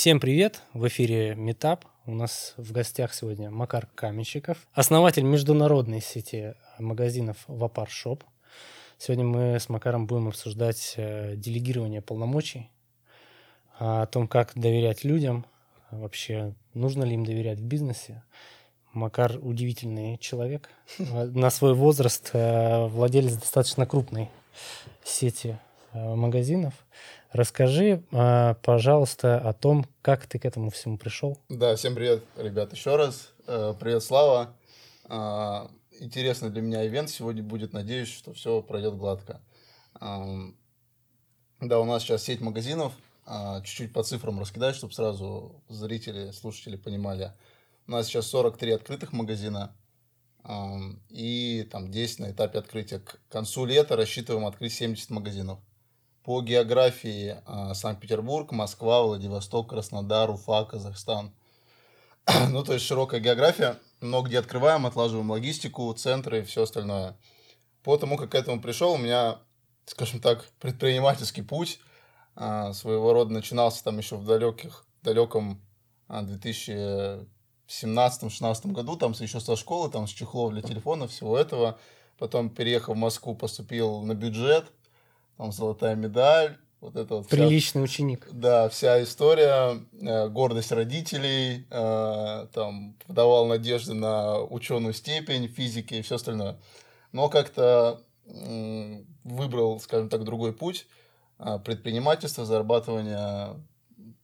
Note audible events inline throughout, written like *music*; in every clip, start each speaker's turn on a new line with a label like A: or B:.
A: Всем привет! В эфире Митап. У нас в гостях сегодня Макар Каменщиков, основатель международной сети магазинов Vapor Shop. Сегодня мы с Макаром будем обсуждать э, делегирование полномочий, о том, как доверять людям, вообще нужно ли им доверять в бизнесе. Макар удивительный человек. *laughs* На свой возраст э, владелец достаточно крупной сети э, магазинов. Расскажи, а, пожалуйста, о том, как ты к этому всему пришел.
B: Да, всем привет, ребят, еще раз. Э, привет, Слава. А, интересный для меня ивент сегодня будет. Надеюсь, что все пройдет гладко. Да, у нас сейчас сеть магазинов. А, чуть-чуть по цифрам раскидать, чтобы сразу зрители, слушатели понимали. У нас сейчас 43 открытых магазина и там 10 на этапе открытия. К концу лета рассчитываем открыть 70 магазинов. По географии а, Санкт-Петербург, Москва, Владивосток, Краснодар, Уфа, Казахстан. *clears throat* ну, то есть широкая география, но где открываем, отлаживаем логистику, центры и все остальное. По тому, как к этому пришел, у меня, скажем так, предпринимательский путь а, своего рода начинался там еще в далеких, далеком 2017-2016 а, году, там еще со школы, там с чехлов для телефона, всего этого. Потом, переехав в Москву, поступил на бюджет – там золотая медаль, вот это вот.
A: Приличный вся, ученик.
B: Да, вся история, э, гордость родителей, э, там, давал надежды на ученую степень физики и все остальное. Но как-то э, выбрал, скажем так, другой путь, э, предпринимательство, зарабатывание,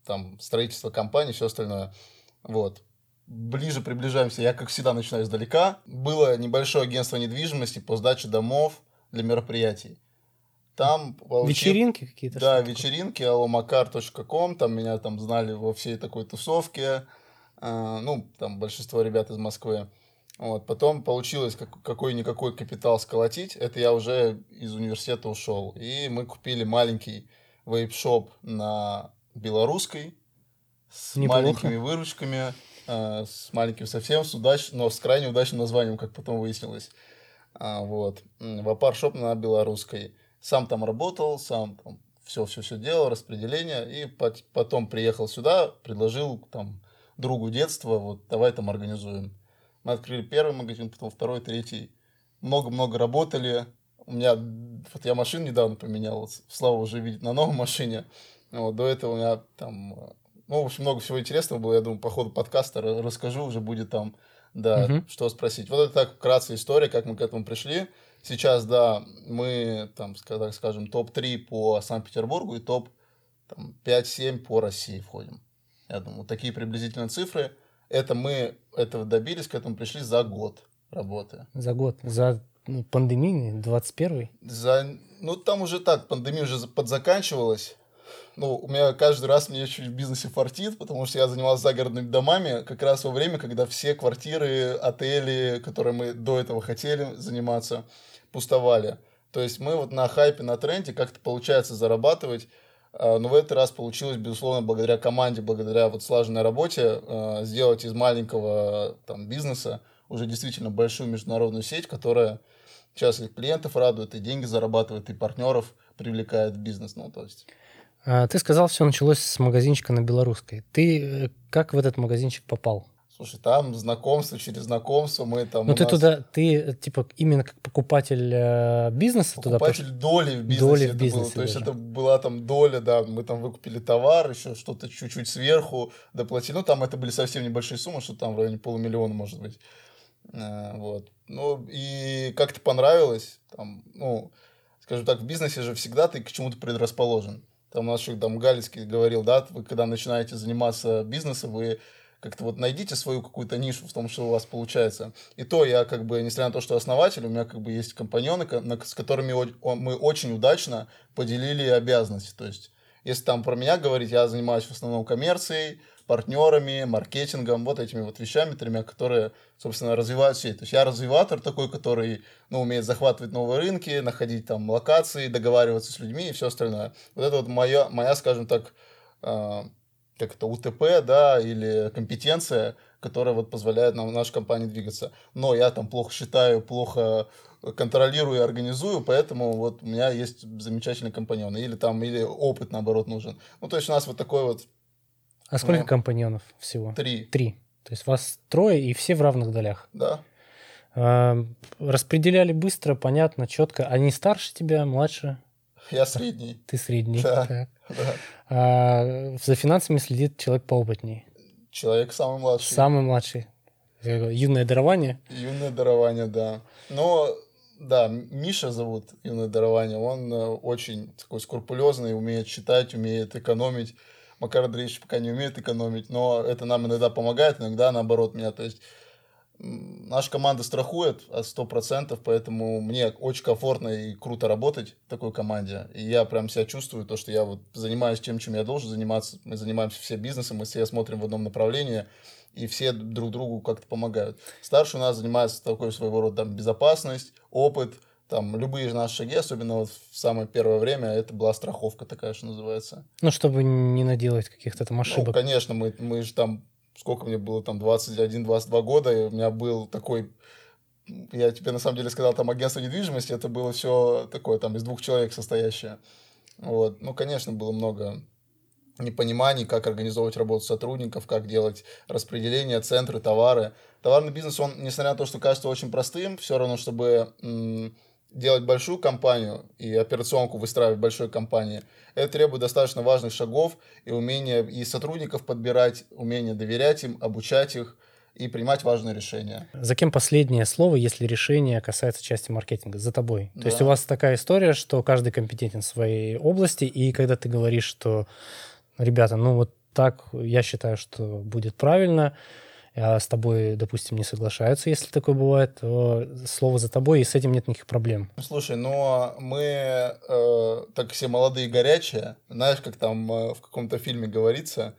B: там, строительство компании, все остальное. Вот. Ближе приближаемся, я, как всегда, начинаю издалека. Было небольшое агентство недвижимости по сдаче домов для мероприятий. Там
A: получил... Вечеринки какие-то?
B: Да, вечеринки, alomakar.com, там меня там знали во всей такой тусовке, э, ну, там большинство ребят из Москвы. Вот, потом получилось как, какой-никакой капитал сколотить, это я уже из университета ушел. И мы купили маленький вейп-шоп на белорусской, с Неплохо. маленькими выручками, э, с маленьким совсем, с удач... но с крайне удачным названием, как потом выяснилось. А, вот. Вапар-шоп на белорусской сам там работал, сам там все-все-все делал, распределение, и потом приехал сюда, предложил там другу детства, вот давай там организуем. Мы открыли первый магазин, потом второй, третий. Много-много работали. У меня, вот я машину недавно поменял, вот, Слава уже видит на новой машине. Вот, до этого у меня там, ну, в общем, много всего интересного было. Я думаю, по ходу подкаста расскажу, уже будет там, да, угу. что спросить. Вот это так вкратце история, как мы к этому пришли. Сейчас, да, мы, там, так скажем, топ-3 по Санкт-Петербургу и топ 5-7 по России входим. Я думаю, такие приблизительно цифры. Это мы этого добились, к этому пришли за год работы.
A: За год? За ну, пандемийный, 21-й?
B: За, ну, там уже так, пандемия уже подзаканчивалась. Ну, у меня каждый раз мне чуть в бизнесе фартит, потому что я занимался загородными домами как раз во время, когда все квартиры, отели, которые мы до этого хотели заниматься, пустовали. То есть мы вот на хайпе, на тренде как-то получается зарабатывать, а, но в этот раз получилось, безусловно, благодаря команде, благодаря вот слаженной работе а, сделать из маленького там, бизнеса уже действительно большую международную сеть, которая сейчас и клиентов радует, и деньги зарабатывает, и партнеров привлекает в бизнес. Ну, то есть...
A: А, ты сказал, все началось с магазинчика на Белорусской. Ты э, как в этот магазинчик попал?
B: Слушай, там знакомство через знакомство мы там.
A: Ну ты нас... туда, ты типа именно как покупатель э, бизнеса
B: покупатель туда. Покупатель доли в бизнесе. Доли в бизнесе. Было. То есть это была там доля, да, мы там выкупили товар, еще что-то чуть-чуть сверху доплатили. Ну там это были совсем небольшие суммы, что там в районе полумиллиона может быть. Э, вот. Ну и как-то понравилось. Там, ну, скажем так, в бизнесе же всегда ты к чему-то предрасположен. Там наш там Галицкий говорил, да, вы когда начинаете заниматься бизнесом, вы как-то вот найдите свою какую-то нишу в том, что у вас получается. И то я как бы, несмотря на то, что основатель, у меня как бы есть компаньоны, с которыми мы очень удачно поделили обязанности. То есть, если там про меня говорить, я занимаюсь в основном коммерцией, партнерами, маркетингом, вот этими вот вещами тремя, которые, собственно, развивают сеть. То есть я развиватор такой, который, ну, умеет захватывать новые рынки, находить там локации, договариваться с людьми и все остальное. Вот это вот моя, моя скажем так, а, как это, УТП, да, или компетенция, которая вот позволяет нам нашей компании двигаться. Но я там плохо считаю, плохо контролирую и организую, поэтому вот у меня есть замечательный компаньон. Или там, или опыт, наоборот, нужен. Ну, то есть у нас вот такой вот
A: А сколько
B: Ну.
A: компаньонов всего?
B: Три.
A: Три. То есть вас трое, и все в равных долях.
B: Да.
A: А, распределяли быстро, понятно, четко. Они старше тебя, младше?
B: Я средний.
A: Ты средний.
B: Да.
A: Так.
B: Да.
A: А, за финансами следит человек поопытней.
B: Человек самый младший.
A: Самый младший. Юное дарование.
B: Юное дарование, да. Но, да, Миша зовут Юное дарование. Он э, очень такой скрупулезный, умеет читать, умеет экономить. Макар Андреевич пока не умеет экономить, но это нам иногда помогает, иногда наоборот меня. То есть наша команда страхует от 100%, поэтому мне очень комфортно и круто работать в такой команде. И я прям себя чувствую, то, что я вот занимаюсь тем, чем я должен заниматься. Мы занимаемся все бизнесом, мы все смотрим в одном направлении, и все друг другу как-то помогают. Старший у нас занимается такой своего рода там, безопасность, опыт, там любые наши шаги, особенно вот в самое первое время, это была страховка такая, что называется.
A: Ну, чтобы не наделать каких-то там
B: Ну,
A: ошибок.
B: конечно, мы, мы же там, сколько мне было, там 21-22 года, и у меня был такой, я тебе на самом деле сказал, там агентство недвижимости, это было все такое, там из двух человек состоящее. Вот, ну, конечно, было много непониманий, как организовывать работу сотрудников, как делать распределение, центры, товары. Товарный бизнес, он, несмотря на то, что кажется очень простым, все равно, чтобы делать большую компанию и операционку выстраивать в большой компании, это требует достаточно важных шагов и умения и сотрудников подбирать, умения доверять им, обучать их и принимать важные решения.
A: За кем последнее слово, если решение касается части маркетинга? За тобой. То есть
B: Да.
A: у вас такая история, что каждый компетентен в своей области, и когда ты говоришь, что, ребята, ну вот так я считаю, что будет правильно, а с тобой, допустим, не соглашаются, если такое бывает, то слово за тобой, и с этим нет никаких проблем.
B: Слушай, но мы э, так все молодые и горячие, знаешь, как там э, в каком-то фильме говорится,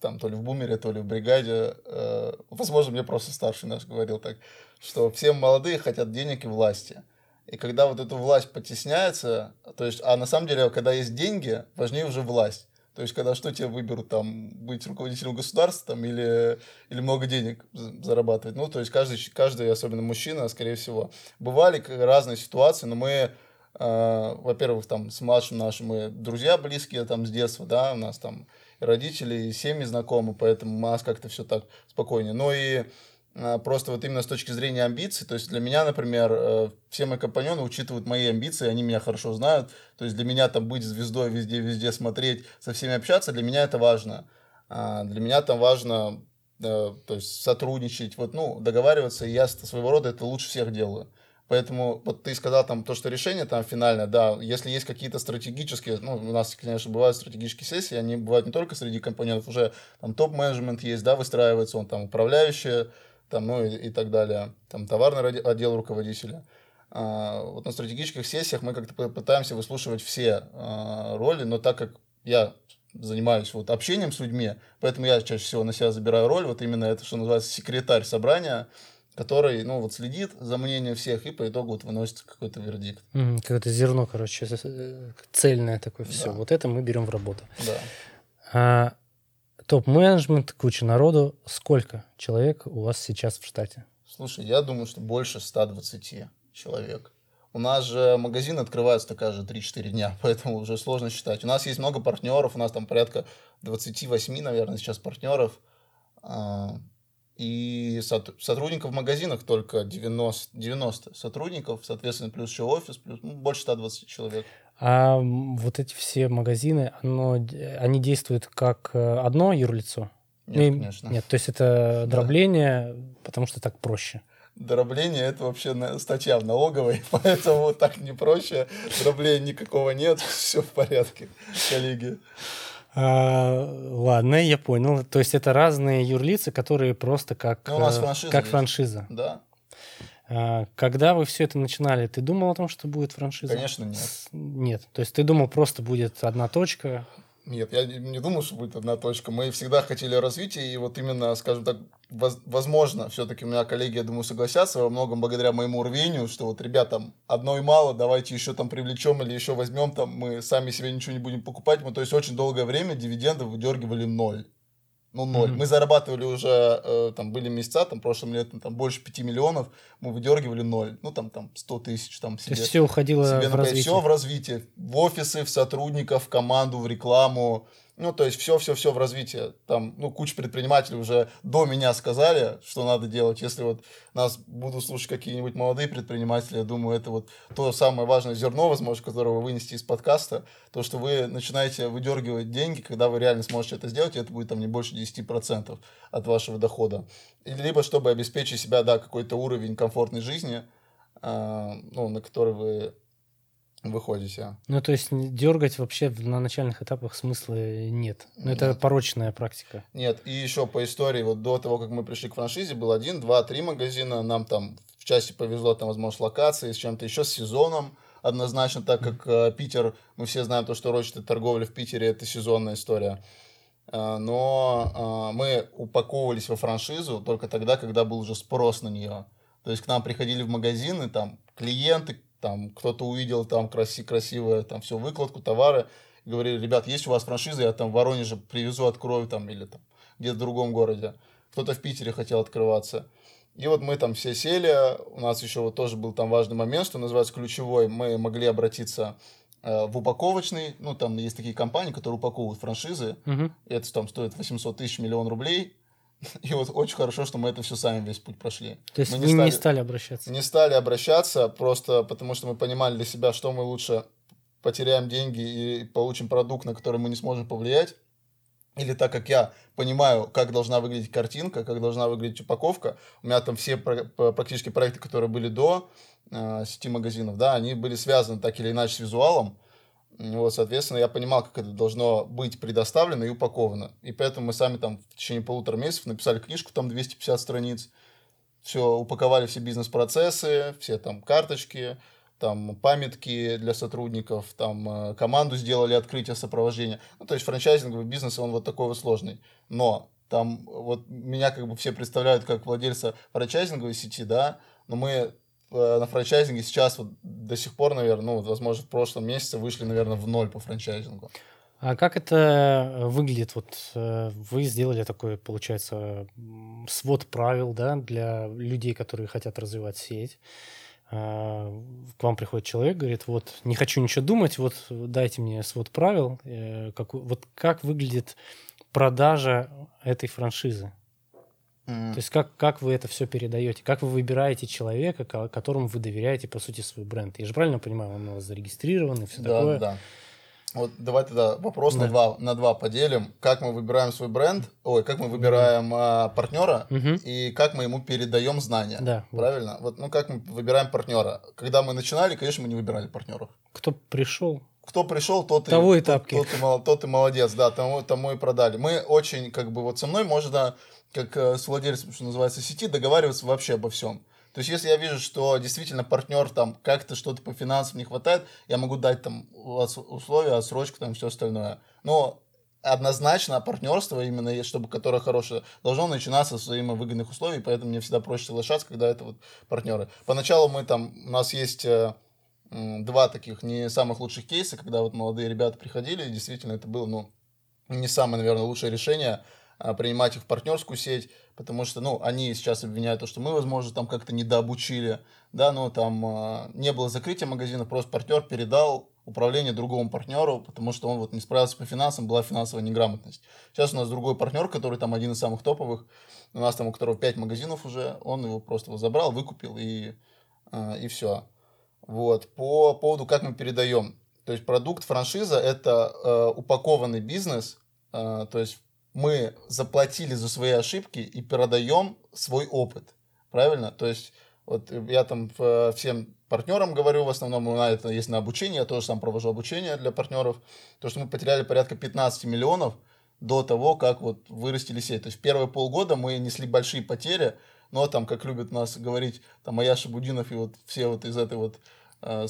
B: там то ли в «Бумере», то ли в «Бригаде», э, возможно, мне просто старший наш говорил так, что все молодые хотят денег и власти. И когда вот эта власть потесняется, то есть, а на самом деле, когда есть деньги, важнее уже власть. То есть, когда что тебе выберут, там, быть руководителем государства там, или, или много денег за- зарабатывать. Ну, то есть, каждый, каждый, особенно мужчина, скорее всего. Бывали разные ситуации, но мы, э, во-первых, там, с младшим нашим мы друзья близкие там с детства, да, у нас там и родители, и семьи знакомы, поэтому у нас как-то все так спокойнее. Но и э, просто вот именно с точки зрения амбиций, то есть для меня, например, э, все мои компаньоны учитывают мои амбиции, они меня хорошо знают, то есть для меня там быть звездой везде-везде смотреть, со всеми общаться, для меня это важно. А Для меня там важно э, то есть сотрудничать, вот, ну, договариваться, и я своего рода это лучше всех делаю. Поэтому вот ты сказал там то, что решение там финальное, да, если есть какие-то стратегические, ну, у нас, конечно, бывают стратегические сессии, они бывают не только среди компонентов, уже там топ-менеджмент есть, да, выстраивается, он там управляющие, там, ну, и, и так далее, там товарный отдел руководителя. А, вот на стратегических сессиях мы как-то пытаемся выслушивать все а, роли, но так как я занимаюсь вот общением с людьми, поэтому я чаще всего на себя забираю роль, вот именно это, что называется, секретарь собрания, который, ну, вот следит за мнением всех и по итогу вот выносит какой-то вердикт.
A: Мгм, Какое-то зерно, короче, цельное такое все.
B: Да.
A: Вот это мы берем в работу.
B: Да.
A: А, топ-менеджмент, куча народу. Сколько человек у вас сейчас в штате?
B: Слушай, я думаю, что больше 120 человек. У нас же магазин открывается такая же 3-4 дня, *laughs* поэтому уже сложно считать. У нас есть много партнеров, у нас там порядка 28, наверное, сейчас партнеров. А, И сот- сотрудников в магазинах только 90, 90 сотрудников, соответственно, плюс еще офис, плюс ну, больше 120 человек.
A: А вот эти все магазины, оно, они действуют как э, одно юрлицо?
B: Нет,
A: Ну,
B: конечно.
A: Нет, то есть это
B: Да.
A: дробление, потому что так проще.
B: Дробление это вообще статья в налоговой, *laughs* поэтому так не проще. Дробления никакого нет, *laughs* все в порядке, коллеги.
A: А, ладно, я понял. То есть это разные юрлицы, которые просто как,
B: Ну, у нас
A: э,
B: франшиза
A: как
B: есть.
A: франшиза.
B: Да,
A: когда вы все это начинали, ты думал о том, что будет франшиза?
B: конечно, нет.
A: Нет. То есть ты думал, просто будет одна точка.
B: Нет, я не, думал, что будет одна точка. Мы всегда хотели развития, и вот именно, скажем так, воз- возможно, все-таки у меня коллеги, я думаю, согласятся во многом благодаря моему рвению, что вот, ребятам, одной мало, давайте еще там привлечем или еще возьмем, там мы сами себе ничего не будем покупать. Мы, то есть, очень долгое время дивиденды выдергивали ноль. Ну, ноль.
A: Мгм.
B: Мы зарабатывали уже, э, там были месяца, там, прошлым летом, там больше 5 миллионов, мы выдергивали ноль. Ну, там, там 100 тысяч, там,
A: То
B: себе
A: есть все уходило
B: себе
A: в
B: на
A: развитие.
B: все в развитие. В офисы, в сотрудников, в команду, в рекламу. Ну, то есть все-все-все в развитии. Там, ну, куча предпринимателей уже до меня сказали, что надо делать. Если вот нас будут слушать какие-нибудь молодые предприниматели, я думаю, это вот то самое важное зерно, возможно, которое вы вынести из подкаста, то, что вы начинаете выдергивать деньги, когда вы реально сможете это сделать, и это будет там не больше 10% от вашего дохода. Либо чтобы обеспечить себя, да, какой-то уровень комфортной жизни, э, ну, на который вы выходите.
A: Ну, то есть дергать вообще на начальных этапах смысла нет. Ну, это нет. порочная практика.
B: Нет, и еще по истории, вот до того, как мы пришли к франшизе, был один, два, три магазина, нам там в части повезло, там, возможно, с локацией, с чем-то еще, с сезоном, однозначно, так как э, Питер, мы все знаем то, что рочная торговля в Питере это сезонная история. Э, но э, мы упаковывались во франшизу только тогда, когда был уже спрос на нее. То есть к нам приходили в магазины, там, клиенты, там кто-то увидел там краси, красивое, там все, выкладку, товары, говорили, ребят, есть у вас франшиза, я там в Воронеже привезу, открою там, или там где-то в другом городе. Кто-то в Питере хотел открываться. И вот мы там все сели, у нас еще вот тоже был там важный момент, что называется ключевой, мы могли обратиться э, в упаковочный, ну там есть такие компании, которые упаковывают франшизы, угу. это там стоит 800 тысяч миллион рублей, и вот очень хорошо, что мы это все сами весь путь прошли.
A: То есть
B: мы
A: не, стали, не стали обращаться?
B: Не стали обращаться, просто потому что мы понимали для себя, что мы лучше потеряем деньги и получим продукт, на который мы не сможем повлиять. Или так как я понимаю, как должна выглядеть картинка, как должна выглядеть упаковка, у меня там все практически проекты, которые были до э, сети магазинов, да, они были связаны так или иначе с визуалом, вот, соответственно, я понимал, как это должно быть предоставлено и упаковано. И поэтому мы сами там в течение полутора месяцев написали книжку, там 250 страниц, все, упаковали все бизнес-процессы, все там карточки, там памятки для сотрудников, там э, команду сделали открытие сопровождения. Ну, то есть франчайзинговый бизнес, он вот такой вот сложный. Но там вот меня как бы все представляют как владельца франчайзинговой сети, да, но мы Э, на франчайзинге сейчас вот до сих пор, наверное, ну, возможно, в прошлом месяце вышли, наверное, в ноль по франчайзингу.
A: А как это выглядит? Вот э, вы сделали такой, получается, свод правил, да, для людей, которые хотят развивать сеть. А, к вам приходит человек, говорит, вот, не хочу ничего думать, вот, дайте мне свод правил. Э, как, вот как выглядит продажа этой франшизы? Mm. То есть как, как вы это все передаете? Как вы выбираете человека, которому вы доверяете, по сути, свой бренд? Я же правильно понимаю, он у вас зарегистрирован и все
B: да,
A: такое?
B: Да, Вот давай тогда вопрос да. на, два, на два поделим. Как мы выбираем свой бренд, ой, как мы выбираем а, партнера угу. и как мы ему передаем знания. Да, Правильно? Вот. вот, ну как мы выбираем партнера? Когда мы начинали, конечно, мы не выбирали партнеров.
A: Кто пришел?
B: Кто пришел, тот
A: Того
B: и. Тот, тот, и, тот и молодец, да, тому, тому и продали. Мы очень, как бы, вот со мной можно как э, с владельцем, что называется, сети, договариваться вообще обо всем. То есть, если я вижу, что действительно партнер там как-то что-то по финансам не хватает, я могу дать там условия, отсрочку, там все остальное. Но однозначно партнерство, именно чтобы которое хорошее, должно начинаться с взаимовыгодных условий, поэтому мне всегда проще соглашаться, когда это вот партнеры. Поначалу мы там, у нас есть э, два таких не самых лучших кейса, когда вот молодые ребята приходили, и действительно это было, ну, не самое, наверное, лучшее решение, а, принимать их в партнерскую сеть, потому что, ну, они сейчас обвиняют то, что мы, возможно, там как-то недообучили, да, но там э, не было закрытия магазина, просто партнер передал управление другому партнеру, потому что он вот не справился по финансам, была финансовая неграмотность. Сейчас у нас другой партнер, который там один из самых топовых, у нас там у которого 5 магазинов уже, он его просто вот забрал, выкупил и, э, и все. Вот. По поводу, как мы передаем. То есть продукт франшиза – это э, упакованный бизнес, э, то есть мы заплатили за свои ошибки и передаем свой опыт. Правильно? То есть, вот я там всем партнерам говорю, в основном у нас это есть на обучение, я тоже сам провожу обучение для партнеров, то, что мы потеряли порядка 15 миллионов до того, как вот вырастили сеть. То есть, первые полгода мы несли большие потери, но там, как любят нас говорить, там Ая Шабудинов и вот все вот из этой вот э,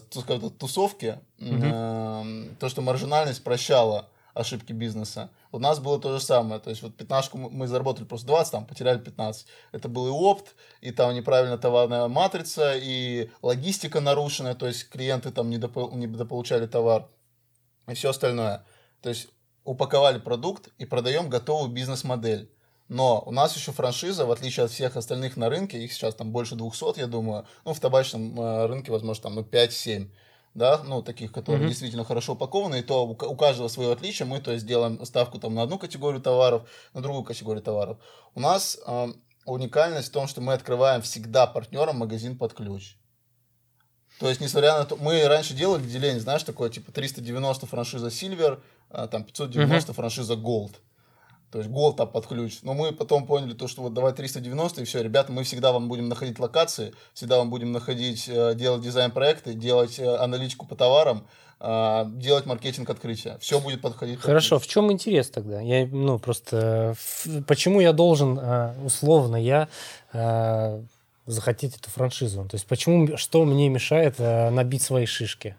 B: тусовки, mm-hmm. э, то, что маржинальность прощала ошибки бизнеса. У нас было то же самое. То есть вот пятнашку мы заработали просто 20, там потеряли 15. Это был и опт, и там неправильная товарная матрица, и логистика нарушенная, то есть клиенты там не, допол- не дополучали товар, и все остальное. То есть упаковали продукт и продаем готовую бизнес-модель. Но у нас еще франшиза, в отличие от всех остальных на рынке, их сейчас там больше 200, я думаю, ну, в табачном э, рынке, возможно, там, ну, 5-7 да, ну, таких, которые mm-hmm. действительно хорошо упакованы, и то у каждого свое отличие, мы, то есть, делаем ставку там на одну категорию товаров, на другую категорию товаров. У нас э, уникальность в том, что мы открываем всегда партнерам магазин под ключ. То есть, несмотря на то, мы раньше делали деление, знаешь, такое, типа, 390 франшиза Silver, а, там, 590 mm-hmm. франшиза Gold. То есть гол там под ключ. Но мы потом поняли то, что вот давай 390 и все, ребята, мы всегда вам будем находить локации, всегда вам будем находить, э, делать дизайн-проекты, делать э, аналитику по товарам, э, делать маркетинг открытия. Все будет подходить.
A: Хорошо, в чем интерес тогда? Я, ну, просто почему я должен, условно, я захотеть эту франшизу? То есть почему, что мне мешает набить свои шишки?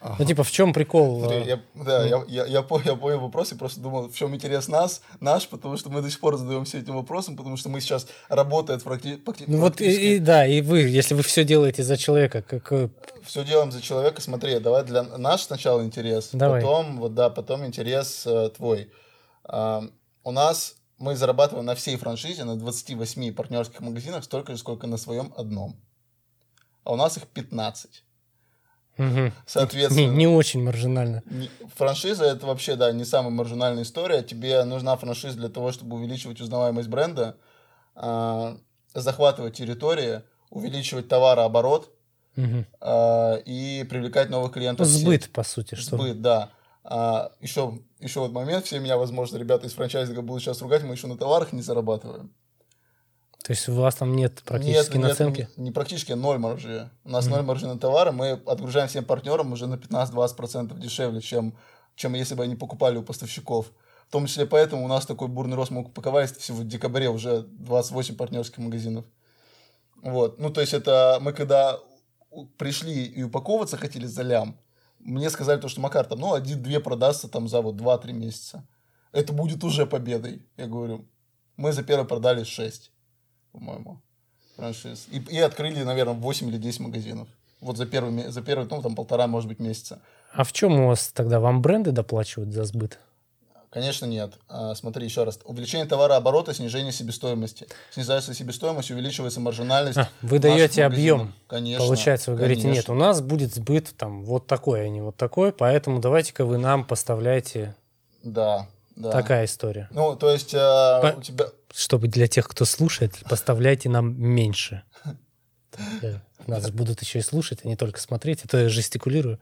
A: Ага. Ну, типа, в чем прикол?
B: Смотри, я, да, я, я, я, понял, я понял вопрос и просто думал, в чем интерес нас, наш, потому что мы до сих пор задаемся этим вопросом, потому что мы сейчас работаем практи-
A: Ну вот и, и да, и вы, если вы все делаете за человека, как...
B: Все делаем за человека, смотри, давай для наш сначала интерес, давай. потом, вот да, потом интерес э, твой. Э, у нас мы зарабатываем на всей франшизе, на 28 партнерских магазинах столько же, сколько на своем одном. А у нас их 15.
A: Угу. Соответственно. Не, не очень маржинально.
B: Не, франшиза это вообще, да, не самая маржинальная история. Тебе нужна франшиза для того, чтобы увеличивать узнаваемость бренда, э, захватывать территории, увеличивать товарооборот угу. э, и привлекать новых клиентов.
A: Сбыт, по сути.
B: Сбыт, что... да. А, еще, еще вот момент, все меня, возможно, ребята из франчайзинга будут сейчас ругать, мы еще на товарах не зарабатываем.
A: То есть у вас там нет практически нет, наценки? Нет,
B: не, не практически, ноль маржи. У нас mm-hmm. ноль маржи на товары, мы отгружаем всем партнерам уже на 15-20% дешевле, чем, чем если бы они покупали у поставщиков. В том числе поэтому у нас такой бурный рост мы упаковались всего в декабре уже 28 партнерских магазинов. Вот. Ну, то есть это мы когда пришли и упаковываться хотели за лям, мне сказали то, что Макар, там, ну, один-две продастся там за вот 2-3 месяца. Это будет уже победой. Я говорю, мы за первый продали 6 по-моему, франшиз. И, и открыли, наверное, 8 или 10 магазинов. Вот за первый, за первый, ну, там, полтора, может быть, месяца.
A: А в чем у вас тогда? Вам бренды доплачивают за сбыт?
B: Конечно, нет. А, смотри еще раз. Увеличение товарооборота, снижение себестоимости. Снижается себестоимость, увеличивается маржинальность. А,
A: вы даете объем. Конечно. Получается, вы конечно. говорите, нет, у нас будет сбыт там вот такой, а не вот такой, поэтому давайте-ка вы нам поставляете.
B: Да, да.
A: Такая история.
B: Ну, то есть э, По... у тебя...
A: Чтобы для тех, кто слушает, поставляйте нам меньше. Нас будут еще и слушать, а не только смотреть. Это я жестикулирую.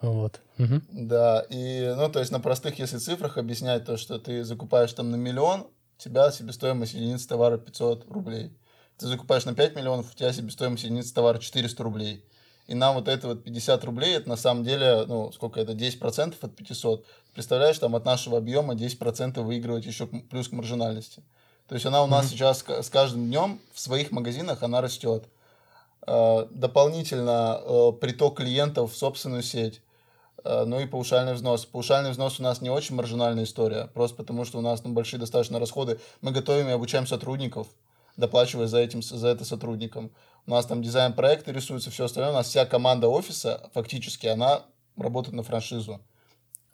A: Вот. Угу.
B: Да, и, ну, то есть на простых, если цифрах объяснять то, что ты закупаешь там на миллион, у тебя себестоимость единицы товара 500 рублей. Ты закупаешь на 5 миллионов, у тебя себестоимость единицы товара 400 рублей. И нам вот это вот 50 рублей, это на самом деле, ну, сколько это, 10% от 500. Представляешь, там от нашего объема 10% выигрывать еще плюс к маржинальности. То есть она у нас mm-hmm. сейчас с каждым днем в своих магазинах она растет. Э, дополнительно э, приток клиентов в собственную сеть. Э, ну и паушальный взнос. Паушальный взнос у нас не очень маржинальная история, просто потому что у нас ну, большие достаточно расходы. Мы готовим и обучаем сотрудников, доплачивая за, этим, за это сотрудникам. У нас там дизайн-проекты рисуются, все остальное. У нас вся команда офиса, фактически, она работает на франшизу.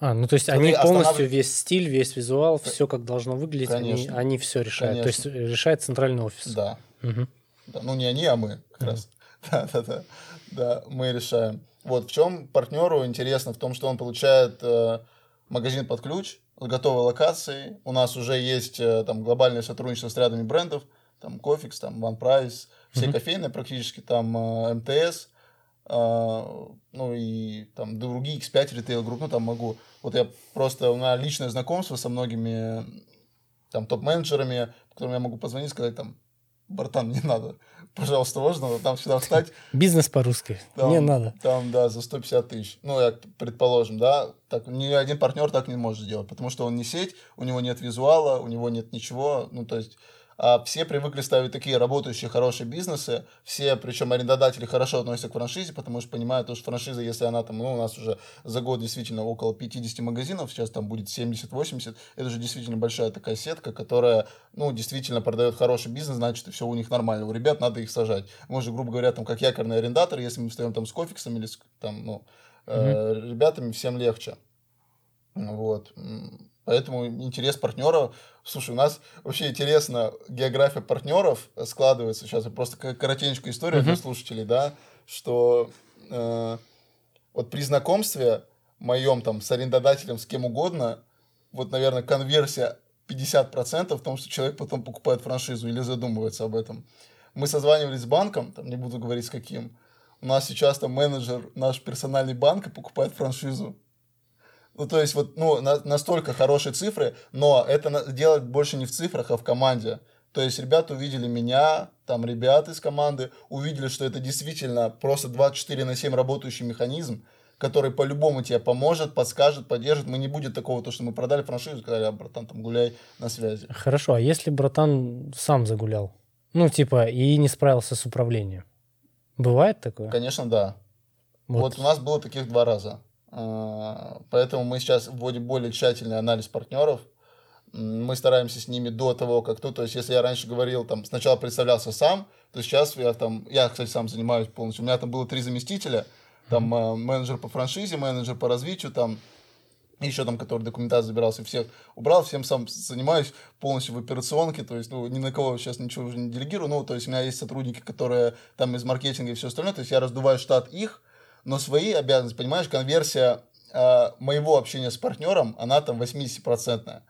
A: А, ну то есть они полностью останов... весь стиль, весь визуал, все как должно выглядеть, Конечно. они, они все решают. Конечно. То есть решает центральный офис.
B: Да. Угу. да. Ну не они, а мы как угу. раз. *laughs* Да, да, да. Да, мы решаем. Вот в чем партнеру интересно, в том, что он получает э, магазин под ключ с готовой локацией. У нас уже есть э, там глобальное сотрудничество с рядами брендов, там Кофикс, там One Price, все mm кофейные практически, там э, МТС, э, ну и там другие X5 ритейл групп, ну там могу вот я просто, у меня личное знакомство со многими там топ-менеджерами, которым я могу позвонить, сказать там, братан, не надо, пожалуйста, можно там сюда встать. *laughs*
A: Бизнес по-русски, не надо.
B: Там, да, за 150 тысяч. Ну, я, предположим, да, так, ни один партнер так не может сделать, потому что он не сеть, у него нет визуала, у него нет ничего, ну, то есть а все привыкли ставить такие работающие хорошие бизнесы, все, причем арендодатели хорошо относятся к франшизе, потому что понимают, что франшиза, если она там, ну, у нас уже за год действительно около 50 магазинов, сейчас там будет 70-80, это же действительно большая такая сетка, которая, ну, действительно продает хороший бизнес, значит, все у них нормально, у ребят надо их сажать. Мы же, грубо говоря, там, как якорный арендатор, если мы встаем там с кофиксом или с, там, ну, э, ребятами, всем легче. Вот. Поэтому интерес партнера... Слушай, у нас вообще интересно география партнеров складывается. Сейчас я просто коротенькую историю uh-huh. для слушателей, да, что э, Вот при знакомстве моем там с арендодателем, с кем угодно, вот, наверное, конверсия 50% в том, что человек потом покупает франшизу или задумывается об этом. Мы созванивались с банком, там не буду говорить с каким. У нас сейчас там менеджер наш персональный банк покупает франшизу. Ну, то есть, вот, ну, на, настолько хорошие цифры, но это делать больше не в цифрах, а в команде. То есть, ребята увидели меня, там, ребята из команды, увидели, что это действительно просто 24 на 7 работающий механизм, который по-любому тебе поможет, подскажет, поддержит. Мы не будет такого, то, что мы продали франшизу, сказали, а, братан, там, гуляй на связи.
A: Хорошо, а если братан сам загулял? Ну, типа, и не справился с управлением? Бывает такое?
B: Конечно, да. Вот, вот у нас было таких два раза. А, поэтому мы сейчас вводим более тщательный анализ партнеров. Мы стараемся с ними до того, как то, то есть если я раньше говорил, там, сначала представлялся сам, то сейчас я там, я, кстати, сам занимаюсь полностью. У меня там было три заместителя, там mm-hmm. менеджер по франшизе, менеджер по развитию, там еще там, который документацию забирался, всех убрал, всем сам занимаюсь полностью в операционке, то есть, ну, ни на кого сейчас ничего уже не делегирую, ну, то есть, у меня есть сотрудники, которые там из маркетинга и все остальное, то есть, я раздуваю штат их, но свои обязанности, понимаешь, конверсия э, моего общения с партнером, она там 80-процентная.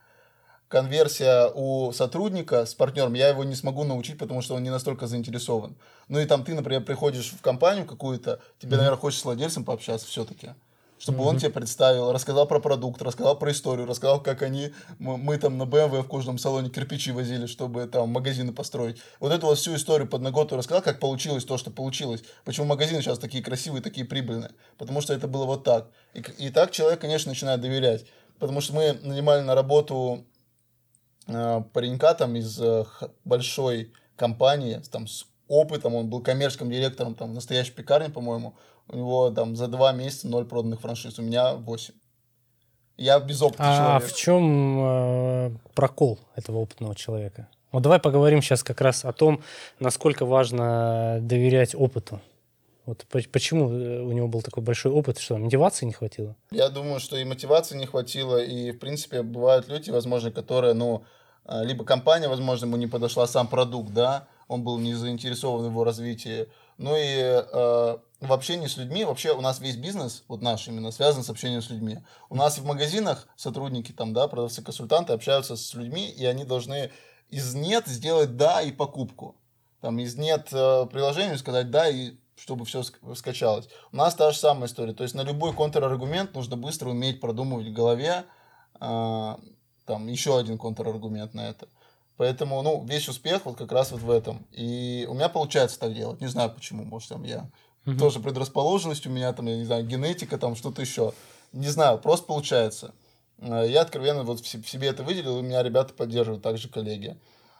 B: Конверсия у сотрудника с партнером, я его не смогу научить, потому что он не настолько заинтересован. Ну и там ты, например, приходишь в компанию какую-то, тебе, mm-hmm. наверное, хочется с владельцем пообщаться все-таки чтобы mm-hmm. он тебе представил, рассказал про продукт, рассказал про историю, рассказал, как они, мы, мы там на BMW в кожаном салоне кирпичи возили, чтобы там магазины построить. Вот эту вот всю историю под ноготу рассказал, как получилось то, что получилось. Почему магазины сейчас такие красивые, такие прибыльные. Потому что это было вот так. И, и так человек, конечно, начинает доверять. Потому что мы нанимали на работу э, паренька там из э, большой компании, там с опытом, он был коммерческим директором там настоящей пекарни, по-моему, у него там за два месяца ноль проданных франшиз, у меня восемь. Я без опыта
A: а человек. в чем э, прокол этого опытного человека? Вот давай поговорим сейчас как раз о том, насколько важно доверять опыту. Вот почему э, у него был такой большой опыт, что мотивации не хватило?
B: Я думаю, что и мотивации не хватило, и, в принципе, бывают люди, возможно, которые, ну, э, либо компания, возможно, ему не подошла сам продукт, да, он был не заинтересован в его развитии, ну и э, в общении с людьми, вообще у нас весь бизнес, вот наш именно, связан с общением с людьми. У нас в магазинах сотрудники, там, да, продавцы, консультанты общаются с людьми, и они должны из нет сделать да и покупку. Там из нет э, приложения сказать да и чтобы все скачалось. У нас та же самая история. То есть на любой контраргумент нужно быстро уметь продумывать в голове. Э, там еще один контраргумент на это. Поэтому, ну, весь успех вот как раз вот в этом. И у меня получается так делать. Не знаю почему, может, там я угу. тоже предрасположенность у меня, там, я не знаю, генетика, там что-то еще. Не знаю, просто получается. Э, я откровенно вот в себе это выделил, и меня ребята поддерживают, также коллеги.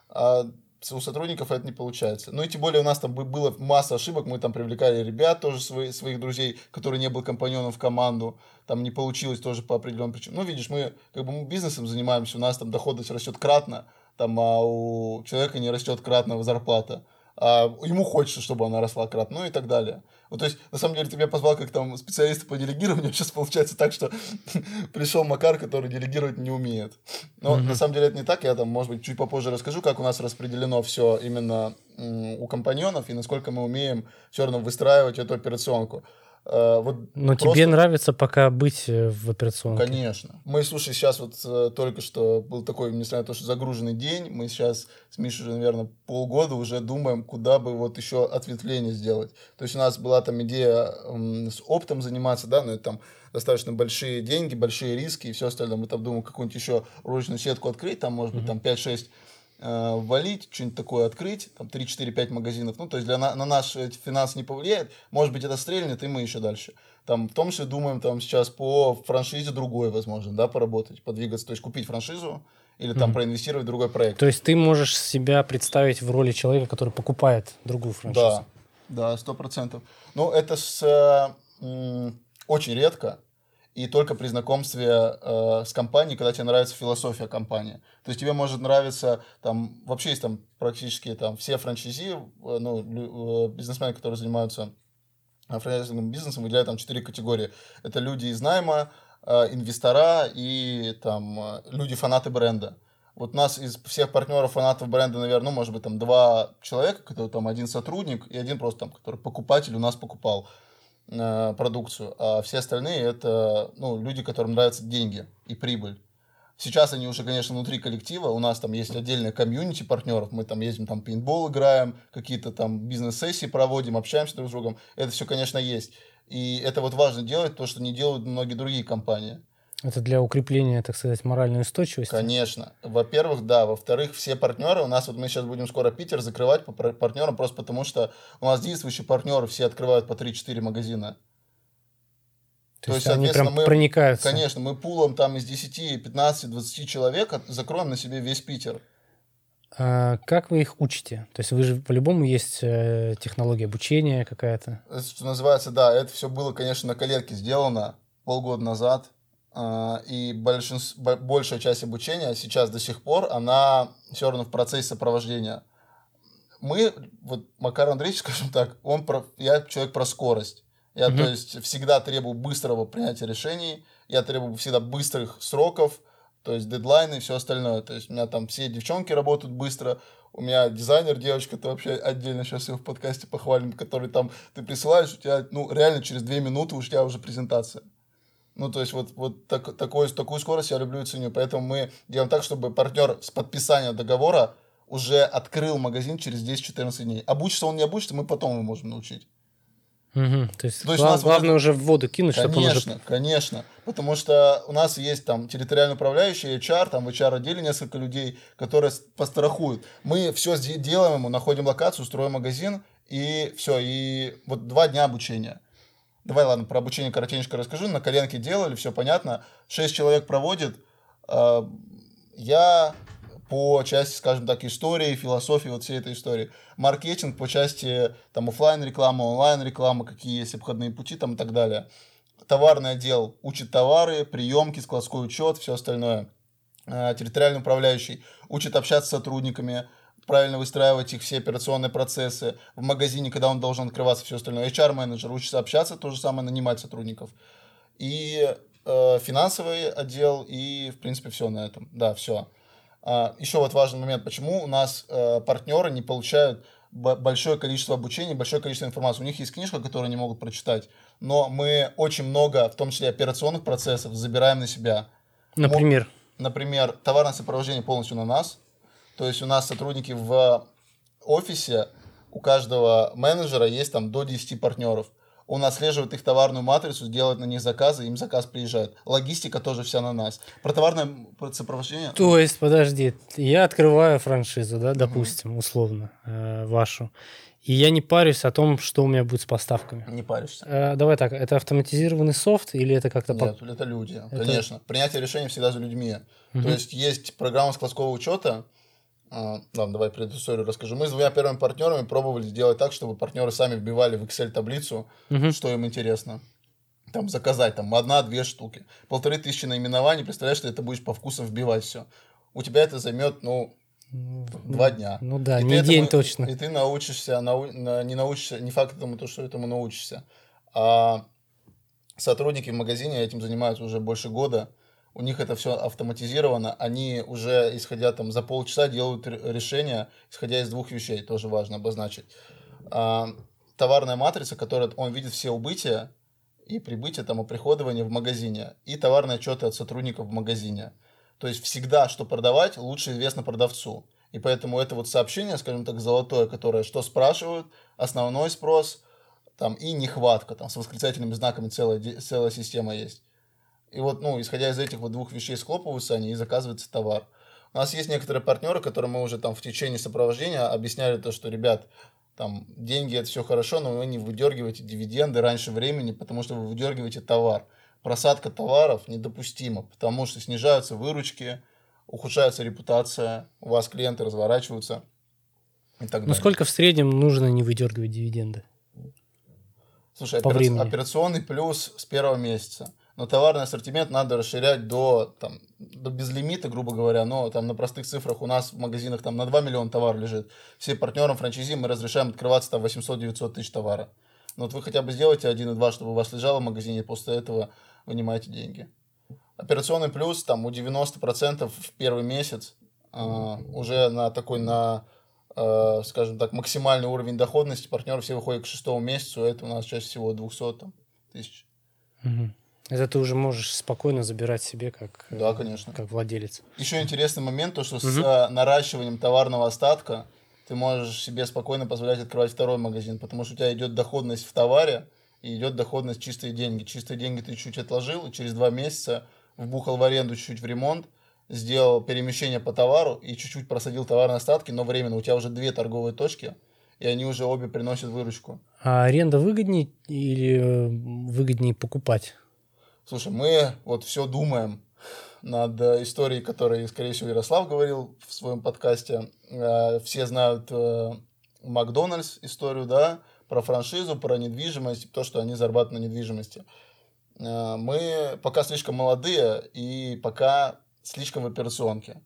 B: А у сотрудников это не получается. Ну и тем более у нас там было масса ошибок, мы там привлекали ребят, тоже свои, своих друзей, которые не был компаньоном в команду, там не получилось тоже по определенным причинам. Ну, видишь, мы как бы мы бизнесом занимаемся, у нас там доходность растет кратно, там, а у человека не растет кратно зарплата а ему хочется, чтобы она росла кратно, ну и так далее. Ну, то есть, на самом деле, тебя позвал как там специалист по делегированию, *laughs* сейчас получается так, что *laughs* пришел Макар, который делегировать не умеет. Но mm-hmm. на самом деле это не так, я там, может быть, чуть попозже расскажу, как у нас распределено все именно у компаньонов и насколько мы умеем все равно выстраивать эту операционку.
A: Э, вот Но просто... тебе нравится пока быть э, в операционке?
B: Конечно. Мы, слушай, сейчас вот э, только что был такой, несмотря на то, что загруженный день, мы сейчас с Мишей уже, наверное, полгода уже думаем, куда бы вот еще ответвление сделать. То есть у нас была там идея с оптом заниматься, да, но это там достаточно большие деньги, большие риски и все остальное. Мы там думаем какую-нибудь еще ручную сетку открыть, там, может быть, mm-hmm. там 5-6 э, валить, что-нибудь такое открыть, там 3-4-5 магазинов, ну, то есть для, на, на наш финанс не повлияет, может быть, это стрельнет, и мы еще дальше. Там, в том числе думаем там сейчас по франшизе другой, возможно, да, поработать, подвигаться, то есть купить франшизу, или там mm-hmm. проинвестировать в другой проект.
A: То есть ты можешь себя представить в роли человека, который покупает другую франшизу?
B: Да, да, сто процентов. Ну, это с, э, очень редко, и только при знакомстве э, с компанией, когда тебе нравится философия компании. То есть тебе может нравиться, там, вообще есть там практически там все франчайзи, э, ну, э, бизнесмены, которые занимаются э, франчайзинговым бизнесом, выделяют там четыре категории. Это люди из найма, э, инвестора и там э, люди-фанаты бренда. Вот нас из всех партнеров фанатов бренда, наверное, ну, может быть, там два человека, которые там один сотрудник и один просто там, который покупатель у нас покупал. Э, продукцию, а все остальные это ну, люди, которым нравятся деньги и прибыль. Сейчас они уже, конечно, внутри коллектива. У нас там есть отдельная комьюнити партнеров. Мы там ездим, там пейнтбол играем, какие-то там бизнес-сессии проводим, общаемся друг с другом. Это все, конечно, есть. И это вот важно делать, то, что не делают многие другие компании.
A: Это для укрепления, так сказать, моральной устойчивости?
B: Конечно. Во-первых, да. Во-вторых, все партнеры, у нас вот мы сейчас будем скоро Питер закрывать по партнерам, просто потому что у нас действующие партнеры все открывают по 3-4 магазина.
A: То, То есть, они прям мы, проникаются.
B: Конечно, мы пулом там из 10, 15, 20 человек закроем на себе весь Питер.
A: А как вы их учите? То есть вы же по-любому есть э, технология обучения какая-то?
B: Это, что называется, да, это все было, конечно, на коленке сделано полгода назад. А, и большинство, большая часть обучения сейчас до сих пор, она все равно в процессе сопровождения. Мы, вот Макар Андреевич, *laughs* скажем так, он про, я человек про скорость. Я, угу. то есть, всегда требую быстрого принятия решений, я требую всегда быстрых сроков, то есть дедлайны и все остальное. То есть у меня там все девчонки работают быстро, у меня дизайнер, девочка, это вообще отдельно сейчас его в подкасте похвалим, который там ты присылаешь, у тебя, ну, реально через две минуты у тебя уже презентация. Ну, то есть вот, вот так, такой, такую скорость я люблю и ценю. Поэтому мы делаем так, чтобы партнер с подписания договора уже открыл магазин через 10-14 дней. Обучится он не обучится, мы потом его можем научить.
A: Угу. То есть, То есть глав, главное уже в воду кинуть,
B: конечно,
A: чтобы
B: он уже... Конечно, Потому что у нас есть там территориальный управляющий, HR, там в HR-отделе несколько людей, которые пострахуют. Мы все делаем ему, находим локацию, строим магазин, и все. И вот два дня обучения. Давай, ладно, про обучение коротенько расскажу. На коленке делали, все понятно. Шесть человек проводит. А, я по части, скажем так, истории, философии вот всей этой истории. Маркетинг по части там офлайн рекламы, онлайн рекламы, какие есть обходные пути там и так далее. Товарный отдел учит товары, приемки, складской учет, все остальное. А, территориальный управляющий учит общаться с сотрудниками, правильно выстраивать их все операционные процессы. В магазине, когда он должен открываться, все остальное. HR-менеджер учится общаться, то же самое нанимать сотрудников. И э, финансовый отдел, и, в принципе, все на этом. Да, все. А, еще вот важный момент, почему у нас э, партнеры не получают большое количество обучения, большое количество информации. У них есть книжка, которую они могут прочитать, но мы очень много, в том числе операционных процессов, забираем на себя.
A: Например?
B: Например, товарное сопровождение полностью на нас. То есть у нас сотрудники в офисе, у каждого менеджера есть там до 10 партнеров он отслеживает их товарную матрицу, делает на них заказы, им заказ приезжает. Логистика тоже вся на нас. Про товарное сопровождение...
A: То есть, подожди, я открываю франшизу, да, допустим, угу. условно, э, вашу, и я не парюсь о том, что у меня будет с поставками.
B: Не паришься.
A: Э, давай так, это автоматизированный софт или это как-то...
B: Нет, это люди, это... конечно. Принятие решений всегда за людьми. Угу. То есть есть программа складского учета, ладно, давай предысторию расскажу. Мы с двумя первыми партнерами пробовали сделать так, чтобы партнеры сами вбивали в Excel таблицу, угу. что им интересно. Там заказать там одна-две штуки. Полторы тысячи наименований, представляешь, что это будешь по вкусу вбивать все. У тебя это займет, ну, два дня.
A: Ну да, и не день
B: этому,
A: точно.
B: И ты научишься, нау, не научишься, не факт этому, то, что этому научишься. А сотрудники в магазине этим занимаются уже больше года у них это все автоматизировано, они уже, исходя там за полчаса, делают решения, исходя из двух вещей, тоже важно обозначить. А, товарная матрица, которая он видит все убытия и прибытия, там, оприходования в магазине, и товарные отчеты от сотрудников в магазине. То есть всегда, что продавать, лучше известно продавцу. И поэтому это вот сообщение, скажем так, золотое, которое что спрашивают, основной спрос, там, и нехватка, там, с восклицательными знаками целая, целая система есть. И вот, ну, исходя из этих вот двух вещей схлопываются они и заказывается товар. У нас есть некоторые партнеры, которым мы уже там в течение сопровождения объясняли то, что, ребят, там, деньги это все хорошо, но вы не выдергиваете дивиденды раньше времени, потому что вы выдергиваете товар. Просадка товаров недопустима, потому что снижаются выручки, ухудшается репутация, у вас клиенты разворачиваются и так
A: далее. Ну, сколько в среднем нужно не выдергивать дивиденды?
B: Слушай, По опера... операционный плюс с первого месяца но товарный ассортимент надо расширять до, там, до безлимита, грубо говоря, но там на простых цифрах у нас в магазинах там на 2 миллиона товар лежит. Все партнерам франчайзи мы разрешаем открываться там 800-900 тысяч товара. Но вот вы хотя бы сделайте один и два, чтобы у вас лежало в магазине, после этого вынимаете деньги. Операционный плюс там у 90% в первый месяц э, уже на такой, на э, скажем так, максимальный уровень доходности партнеров все выходят к шестому месяцу, это у нас чаще всего 200 там, тысяч.
A: Угу. Это ты уже можешь спокойно забирать себе как,
B: э, да, конечно.
A: как владелец.
B: Еще интересный момент, то что угу. с э, наращиванием товарного остатка ты можешь себе спокойно позволять открывать второй магазин, потому что у тебя идет доходность в товаре и идет доходность чистые деньги. Чистые деньги ты чуть отложил, и через два месяца вбухал в аренду чуть-чуть в ремонт, сделал перемещение по товару и чуть-чуть просадил товарные остатки, но временно у тебя уже две торговые точки, и они уже обе приносят выручку.
A: А аренда выгоднее или э, выгоднее покупать?
B: Слушай, мы вот все думаем над историей, которой, скорее всего, Ярослав говорил в своем подкасте. Э, все знают э, Макдональдс историю, да, про франшизу, про недвижимость, то, что они зарабатывают на недвижимости. Мы пока слишком молодые и пока слишком в операционке.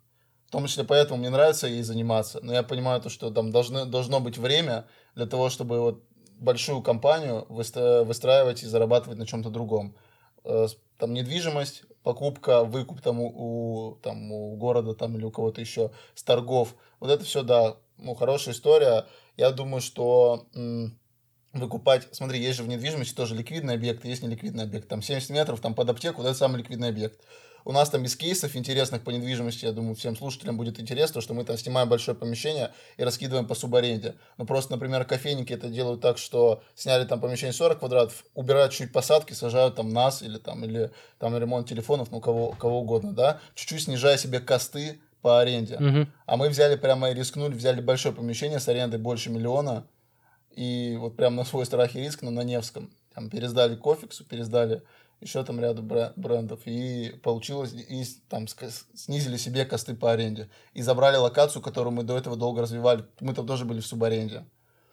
B: В том числе поэтому мне нравится ей заниматься. Но я понимаю то, что там должны, должно быть время для того, чтобы вот большую компанию выстраивать и зарабатывать на чем-то другом. Э, там недвижимость, покупка, выкуп там у, у, там, у города там, или у кого-то еще с торгов. Вот это все, да, ну, хорошая история. Я думаю, что м- выкупать... Смотри, есть же в недвижимости тоже ликвидный объект, есть неликвидный объект. Там 70 метров, там под аптеку, это самый ликвидный объект. У нас там из кейсов интересных по недвижимости, я думаю, всем слушателям будет интересно, что мы там снимаем большое помещение и раскидываем по субаренде. Ну, просто, например, кофейники это делают так, что сняли там помещение 40 квадратов, убирают чуть посадки, сажают там нас или там, или там ремонт телефонов, ну, кого, кого угодно, да, чуть-чуть снижая себе косты по аренде.
A: Угу.
B: А мы взяли прямо и рискнули, взяли большое помещение с арендой больше миллиона, и вот прямо на свой страх и риск, но на Невском. Там пересдали Кофиксу, пересдали еще там ряду брендов, и получилось, и там снизили себе косты по аренде, и забрали локацию, которую мы до этого долго развивали, мы там тоже были в субаренде.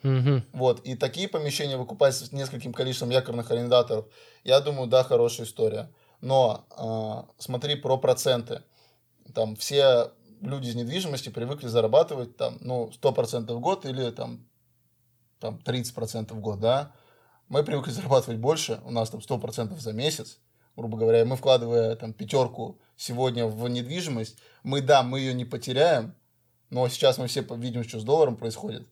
A: Угу.
B: Вот, и такие помещения выкупать с нескольким количеством якорных арендаторов, я думаю, да, хорошая история. Но э, смотри про проценты. Там все люди из недвижимости привыкли зарабатывать там, ну, 100% в год или там, там 30% в год, да мы привыкли зарабатывать больше, у нас там 100% за месяц, грубо говоря, мы вкладывая там пятерку сегодня в недвижимость, мы, да, мы ее не потеряем, но сейчас мы все видим, что с долларом происходит.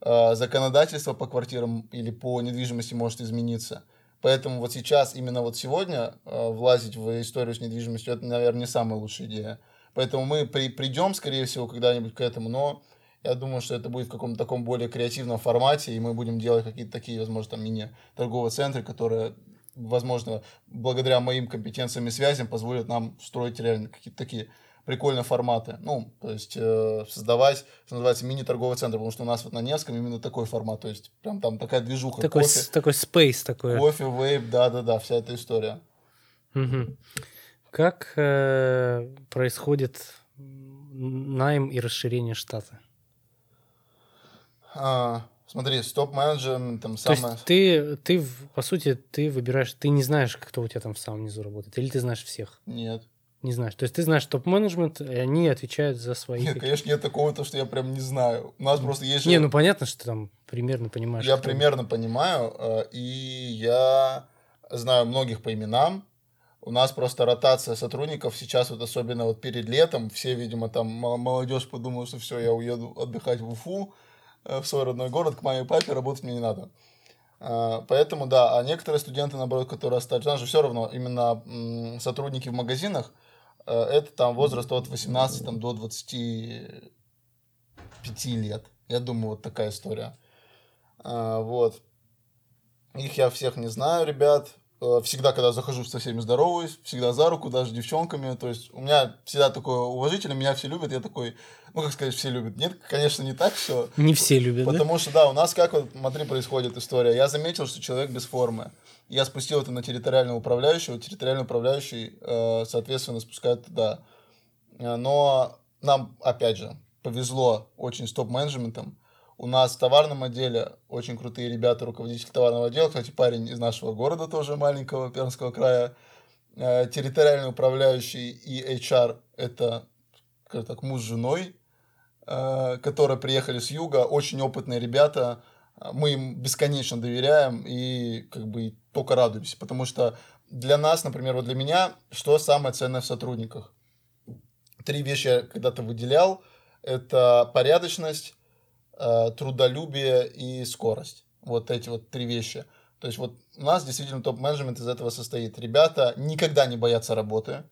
B: А, законодательство по квартирам или по недвижимости может измениться. Поэтому вот сейчас, именно вот сегодня а, влазить в историю с недвижимостью, это, наверное, не самая лучшая идея. Поэтому мы при, придем, скорее всего, когда-нибудь к этому, но я думаю, что это будет в каком-то таком более креативном формате, и мы будем делать какие-то такие, возможно, там мини-торговые центры, которые, возможно, благодаря моим компетенциям и связям позволят нам строить реально какие-то такие прикольные форматы. Ну, то есть э, создавать, что называется, мини-торговый центр, потому что у нас вот на Невском именно такой формат, то есть прям там такая движуха.
A: Такой, кофе, такой спейс такой.
B: Кофе, вейп, да-да-да, вся эта история.
A: Угу. Как э, происходит найм и расширение штата?
B: А, смотри, стоп-менеджер там
A: самое... То есть ты, ты, по сути, ты выбираешь, ты не знаешь, кто у тебя там в самом низу работает, или ты знаешь всех?
B: Нет.
A: Не знаешь. То есть ты знаешь топ-менеджмент, и они отвечают за свои...
B: Нет, конечно, нет такого-то, что я прям не знаю. У нас просто есть...
A: Не, ну понятно, что там примерно понимаешь.
B: Я примерно понимаю, э, и я знаю многих по именам. У нас просто ротация сотрудников сейчас, вот особенно вот перед летом, все, видимо, там молодежь подумала, что все, я уеду отдыхать в Уфу, в свой родной город, к маме и папе, работать мне не надо. А, поэтому, да, а некоторые студенты, наоборот, которые остались, у нас же все равно именно сотрудники в магазинах, э, это там возраст от 18 там, до 25 лет. Я думаю, вот такая история. Вот. Их я всех не знаю, ребят. Э, всегда, когда захожу, со всеми здороваюсь, всегда за руку, даже девчонками. То есть у меня всегда такое уважительное, меня все любят, я такой, ну, как сказать, все любят. Нет, конечно, не так все.
A: Не все любят,
B: Потому да? что, да, у нас как вот, смотри, происходит история. Я заметил, что человек без формы. Я спустил это на территориального управляющего, территориальный управляющий, э, соответственно, спускает туда. Э, но нам, опять же, повезло очень с топ-менеджментом. У нас в товарном отделе очень крутые ребята, руководитель товарного отдела, кстати, парень из нашего города тоже, маленького Пермского края. Э, территориальный управляющий и HR – это, как так, муж с женой, э, которые приехали с юга, очень опытные ребята. Мы им бесконечно доверяем и как бы только радуемся, потому что для нас, например, вот для меня, что самое ценное в сотрудниках? Три вещи я когда-то выделял. Это порядочность, трудолюбие и скорость. Вот эти вот три вещи. То есть вот у нас действительно топ-менеджмент из этого состоит. Ребята никогда не боятся работы,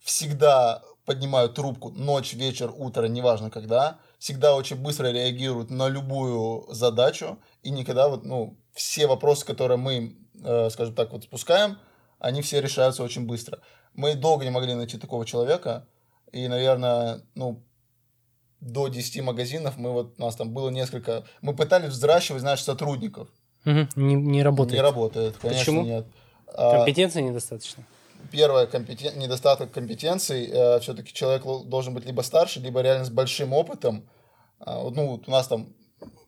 B: всегда поднимают трубку ночь, вечер, утро, неважно когда, всегда очень быстро реагируют на любую задачу и никогда вот, ну, все вопросы, которые мы, э, скажем так, вот спускаем, они все решаются очень быстро. Мы долго не могли найти такого человека, и, наверное, ну, до 10 магазинов мы вот, у нас там было несколько, мы пытались взращивать, знаешь, сотрудников.
A: Угу. Не, не работает.
B: Не работает, конечно,
A: Почему?
B: нет.
A: А, Компетенции недостаточно.
B: Первое, компетен... недостаток компетенций, э, все-таки человек должен быть либо старше, либо реально с большим опытом. А, ну, вот у нас там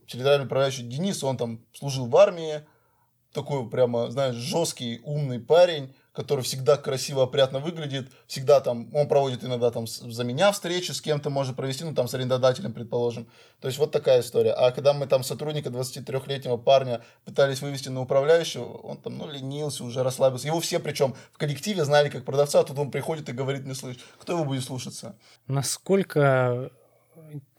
B: территориальный управляющий Денис, он там служил в армии, такой прямо, знаешь, жесткий, умный парень, который всегда красиво, опрятно выглядит, всегда там, он проводит иногда там за меня встречи, с кем-то может провести, ну там с арендодателем, предположим. То есть вот такая история. А когда мы там сотрудника 23-летнего парня пытались вывести на управляющего, он там, ну, ленился, уже расслабился. Его все, причем в коллективе знали как продавца, а тут он приходит и говорит, не слышь, кто его будет слушаться?
A: Насколько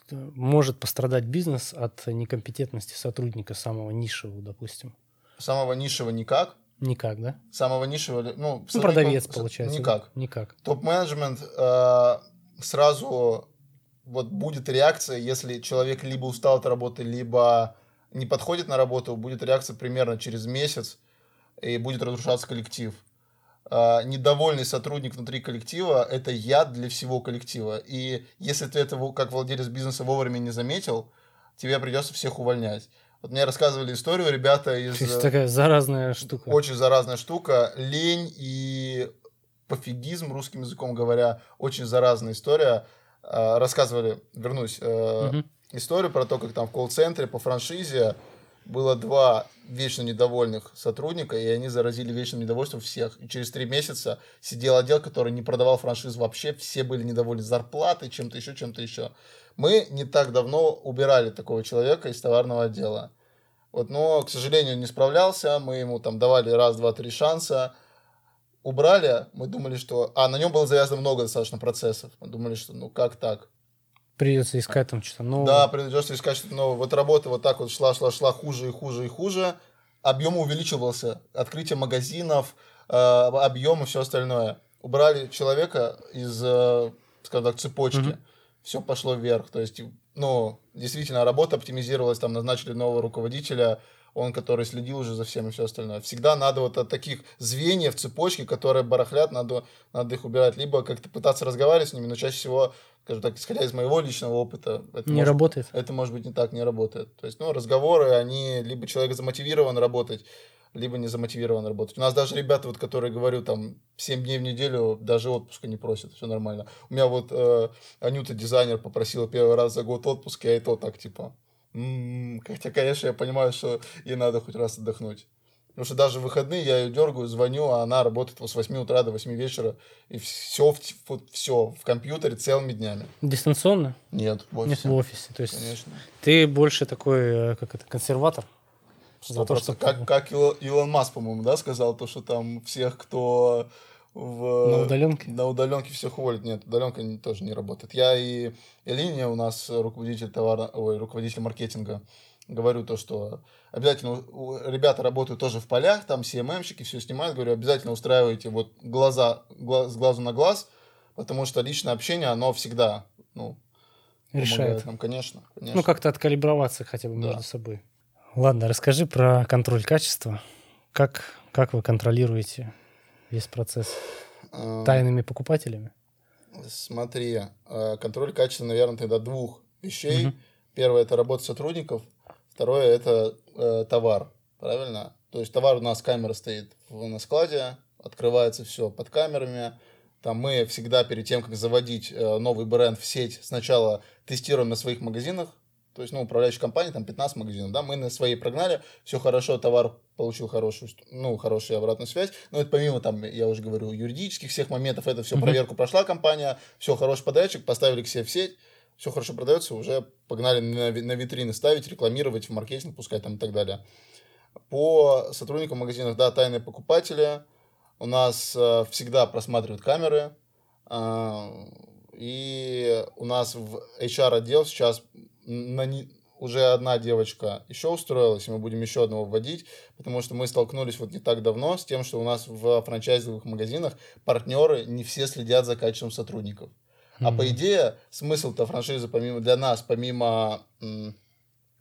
A: может пострадать бизнес от некомпетентности сотрудника самого низшего, допустим?
B: Самого низшего никак.
A: Никак, да?
B: Самого низшего, ну,
A: ну продавец, получается.
B: Никак.
A: Никак.
B: Топ-менеджмент э, сразу вот будет реакция, если человек либо устал от работы, либо не подходит на работу, будет реакция примерно через месяц, и будет разрушаться коллектив. Э, недовольный сотрудник внутри коллектива – это яд для всего коллектива. И если ты этого, как владелец бизнеса, вовремя не заметил, тебе придется всех увольнять. Вот мне рассказывали историю ребята из...
A: Это такая заразная штука.
B: Очень заразная штука. Лень и пофигизм, русским языком говоря, очень заразная история. А, рассказывали, вернусь, угу. историю про то, как там в колл-центре по франшизе было два вечно недовольных сотрудника, и они заразили вечным недовольством всех. И через три месяца сидел отдел, который не продавал франшиз вообще, все были недовольны зарплатой, чем-то еще, чем-то еще. Мы не так давно убирали такого человека из товарного отдела. Вот, но, к сожалению, не справлялся. Мы ему там давали раз, два, три шанса. Убрали. Мы думали, что... А, на нем было завязано много достаточно процессов. Мы думали, что ну как так?
A: Придется искать там что-то новое.
B: Да, придется искать что-то новое. Вот работа вот так вот шла, шла, шла хуже и хуже и хуже. Объем увеличивался. Открытие магазинов, э, объем и все остальное. Убрали человека из, э, скажем так, цепочки. Mm-hmm все пошло вверх. То есть, ну, действительно, работа оптимизировалась, там назначили нового руководителя, он, который следил уже за всем и все остальное. Всегда надо вот от таких звеньев, цепочки, которые барахлят, надо, надо их убирать. Либо как-то пытаться разговаривать с ними, но чаще всего, скажем так, исходя из моего личного опыта,
A: это не может, работает.
B: Это может быть не так, не работает. То есть, ну, разговоры, они, либо человек замотивирован работать, либо не замотивирован работать. У нас даже ребята, вот, которые, говорю, там, 7 дней в неделю даже отпуска не просят, все нормально. У меня вот э, Анюта, дизайнер, попросила первый раз за год отпуска, я и то так, типа, м-м-м", хотя, конечно, я понимаю, что ей надо хоть раз отдохнуть. Потому что даже в выходные я ее дергаю, звоню, а она работает вот с 8 утра до 8 вечера, и все, вот все в компьютере целыми днями.
A: Дистанционно?
B: Нет,
A: в офисе. Нет, в офисе. То есть
B: Конечно.
A: ты больше такой, э, как это, консерватор?
B: За то, что... Как, как Илон Маск, по-моему, да, сказал, то, что там всех, кто в...
A: На удаленке?
B: На удаленке всех уволят. Нет, удаленка тоже не работает. Я и Элине, у нас руководитель товара, ой, руководитель маркетинга, говорю то, что обязательно ребята работают тоже в полях, там CMM-щики все снимают, говорю, обязательно устраивайте вот глаза, глаз, с глазу на глаз, потому что личное общение, оно всегда, ну,
A: решает.
B: Нам, конечно, конечно.
A: Ну, как-то откалиброваться хотя бы да. между собой. Ладно, расскажи про контроль качества. Как, как вы контролируете весь процесс? Эм, Тайными покупателями?
B: Смотри, э, контроль качества, наверное, тогда двух вещей. Угу. Первое – это работа сотрудников. Второе – это э, товар, правильно? То есть товар у нас камера стоит на складе, открывается все под камерами. Там мы всегда перед тем, как заводить э, новый бренд в сеть, сначала тестируем на своих магазинах, то есть, ну, управляющая компания, там 15 магазинов, да, мы на своей прогнали, все хорошо, товар получил хорошую, ну, хорошую обратную связь. Но это помимо, там, я уже говорю, юридических всех моментов, это все проверку прошла компания, все, хороший подрядчик, поставили к себе в сеть, все хорошо продается, уже погнали на, на витрины ставить, рекламировать, в маркетинг пускать там и так далее. По сотрудникам магазинов, да, тайные покупатели, у нас э, всегда просматривают камеры, э, и у нас в HR отдел сейчас на не, уже одна девочка еще устроилась, и мы будем еще одного вводить, потому что мы столкнулись вот не так давно с тем, что у нас в франчайзовых магазинах партнеры не все следят за качеством сотрудников. Mm-hmm. А по идее, смысл-то франшизы помимо для нас, помимо м,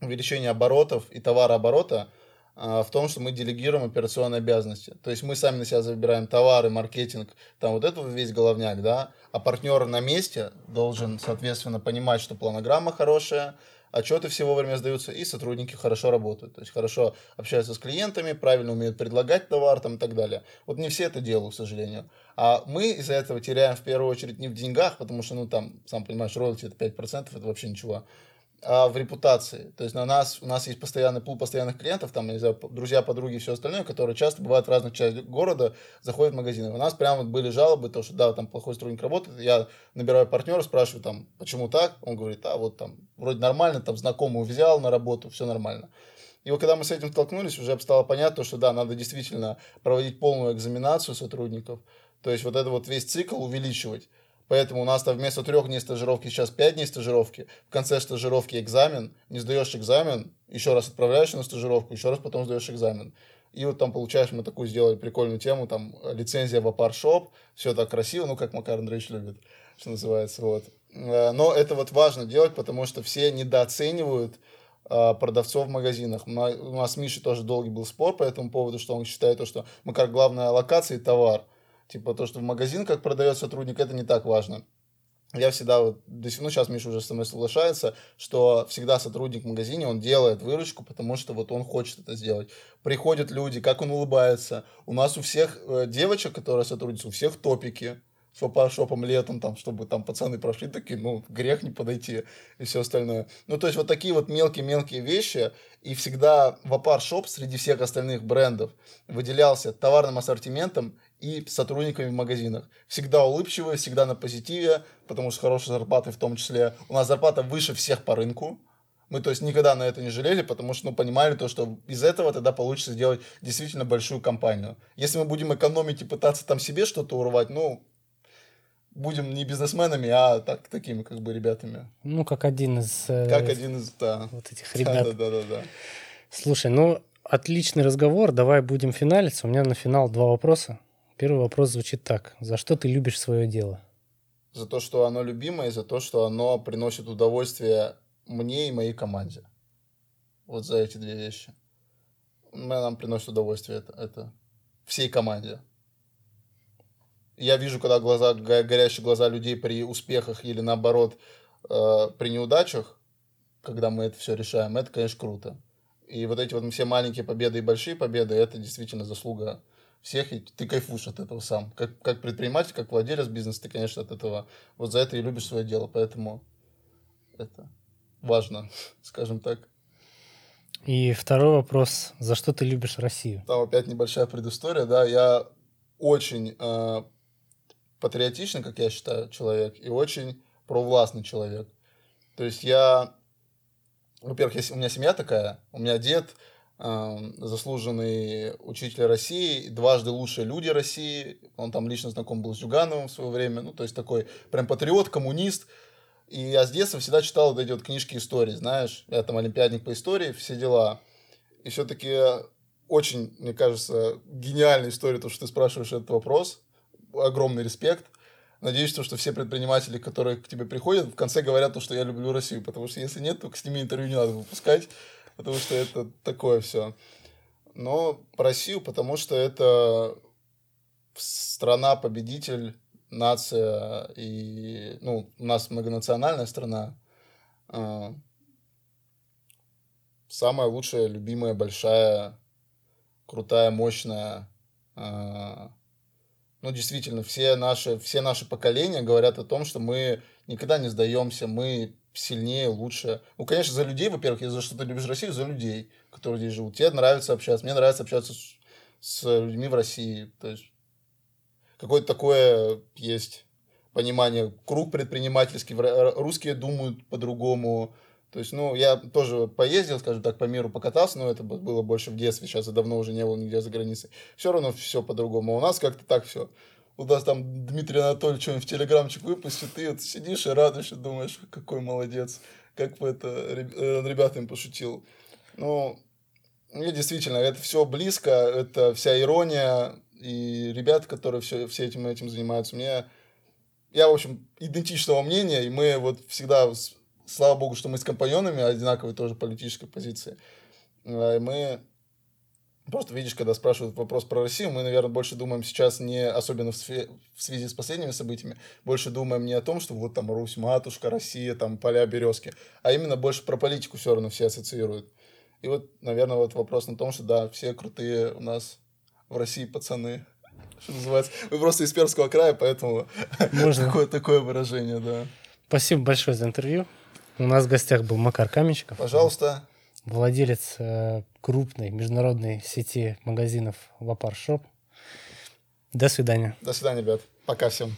B: увеличения оборотов и товарооборота, в том, что мы делегируем операционные обязанности. То есть мы сами на себя забираем товары, маркетинг, там вот это весь головняк, да, а партнер на месте должен, соответственно, понимать, что планограмма хорошая, отчеты все вовремя сдаются, и сотрудники хорошо работают. То есть хорошо общаются с клиентами, правильно умеют предлагать товар там, и так далее. Вот не все это делают, к сожалению. А мы из-за этого теряем в первую очередь не в деньгах, потому что, ну, там, сам понимаешь, роялти это 5%, это вообще ничего а в репутации. То есть на нас, у нас есть постоянный пул постоянных клиентов, там, не знаю, друзья, подруги и все остальное, которые часто бывают в разных частях города, заходят в магазины. У нас прямо вот были жалобы, то, что да, там плохой сотрудник работает, я набираю партнера, спрашиваю там, почему так, он говорит, а вот там вроде нормально, там знакомую взял на работу, все нормально. И вот когда мы с этим столкнулись, уже стало понятно, что да, надо действительно проводить полную экзаменацию сотрудников, то есть вот это вот весь цикл увеличивать. Поэтому у нас там вместо трех дней стажировки сейчас пять дней стажировки. В конце стажировки экзамен. Не сдаешь экзамен, еще раз отправляешься на стажировку, еще раз потом сдаешь экзамен. И вот там получаешь, мы такую сделали прикольную тему, там лицензия в апар-шоп, все так красиво, ну, как Макар Андреевич любит, что называется, вот. Э, но это вот важно делать, потому что все недооценивают э, продавцов в магазинах. У нас с Мишей тоже долгий был спор по этому поводу, что он считает, то, что Макар главная локация и товар – Типа то, что в магазин как продает сотрудник, это не так важно. Я всегда вот, до сих ну сейчас Миша уже со мной соглашается, что всегда сотрудник в магазине, он делает выручку, потому что вот он хочет это сделать. Приходят люди, как он улыбается. У нас у всех э, девочек, которые сотрудничают, у всех топики с фотошопом летом, там, чтобы там пацаны прошли, такие, ну, грех не подойти и все остальное. Ну, то есть вот такие вот мелкие-мелкие вещи, и всегда Вапар Шоп среди всех остальных брендов выделялся товарным ассортиментом и сотрудниками в магазинах. Всегда улыбчивые, всегда на позитиве, потому что хорошие зарплаты в том числе. У нас зарплата выше всех по рынку. Мы, то есть, никогда на это не жалели, потому что, ну, понимали то, что из этого тогда получится сделать действительно большую компанию. Если мы будем экономить и пытаться там себе что-то урвать, ну, будем не бизнесменами, а так, такими, как бы, ребятами.
A: Ну, как один из...
B: Э, как один из, да.
A: Вот этих ребят.
B: Да, да, да, да.
A: Слушай, ну, отличный разговор, давай будем финалиться. У меня на финал два вопроса. Первый вопрос звучит так. За что ты любишь свое дело?
B: За то, что оно любимое, и за то, что оно приносит удовольствие мне и моей команде. Вот за эти две вещи. Нам приносит удовольствие это, это всей команде. Я вижу, когда глаза, горящие глаза людей при успехах или наоборот э, при неудачах, когда мы это все решаем, это, конечно, круто. И вот эти вот все маленькие победы и большие победы, это действительно заслуга всех, и ты кайфуешь от этого сам. Как, как предприниматель, как владелец бизнеса, ты, конечно, от этого вот за это и любишь свое дело. Поэтому это важно, *laughs* скажем так.
A: И второй вопрос. За что ты любишь Россию?
B: Там опять небольшая предыстория. Да, я очень э, патриотичный, как я считаю, человек, и очень провластный человек. То есть я, во-первых, у меня семья такая, у меня дед заслуженный учитель России, дважды лучшие люди России. Он там лично знаком был с Зюгановым в свое время. Ну, то есть такой прям патриот, коммунист. И я с детства всегда читал вот эти вот книжки истории, знаешь. Я там олимпиадник по истории, все дела. И все-таки очень, мне кажется, гениальная история, то, что ты спрашиваешь этот вопрос. Огромный респект. Надеюсь, что, что все предприниматели, которые к тебе приходят, в конце говорят то, что я люблю Россию. Потому что если нет, то с ними интервью не надо выпускать потому что это такое все. Но Россию, потому что это страна-победитель, нация, и ну, у нас многонациональная страна. А, самая лучшая, любимая, большая, крутая, мощная. А, ну, действительно, все наши, все наши поколения говорят о том, что мы никогда не сдаемся, мы сильнее, лучше. Ну, конечно, за людей, во-первых, я за что ты любишь Россию, за людей, которые здесь живут. Тебе нравится общаться, мне нравится общаться с, с людьми в России. То есть какое-то такое есть понимание. Круг предпринимательский, русские думают по-другому. То есть, ну, я тоже поездил, скажем так, по миру покатался, но это было больше в детстве, сейчас я давно уже не был нигде за границей. Все равно все по-другому. А у нас как-то так все у нас там Дмитрий Анатольевич что-нибудь в телеграмчик выпустит, ты вот сидишь и радуешься, думаешь, какой молодец. как бы это э, ребятам пошутил. Ну, мне действительно, это все близко, это вся ирония, и ребята, которые все, все этим этим занимаются, мне... Я, в общем, идентичного мнения, и мы вот всегда, слава богу, что мы с компаньонами одинаковой тоже политической позиции. Э, мы Просто видишь, когда спрашивают вопрос про Россию, мы, наверное, больше думаем сейчас не особенно в, све- в связи с последними событиями, больше думаем не о том, что вот там Русь, матушка, Россия, там поля, березки, а именно больше про политику все равно все ассоциируют. И вот, наверное, вот вопрос на том, что да, все крутые у нас в России пацаны, что называется. Мы просто из Пермского края, поэтому Можно. такое выражение, да.
A: Спасибо большое за интервью. У нас в гостях был Макар Каменщиков.
B: Пожалуйста
A: владелец э, крупной международной сети магазинов Вапар Шоп. До свидания.
B: До свидания, ребят. Пока всем.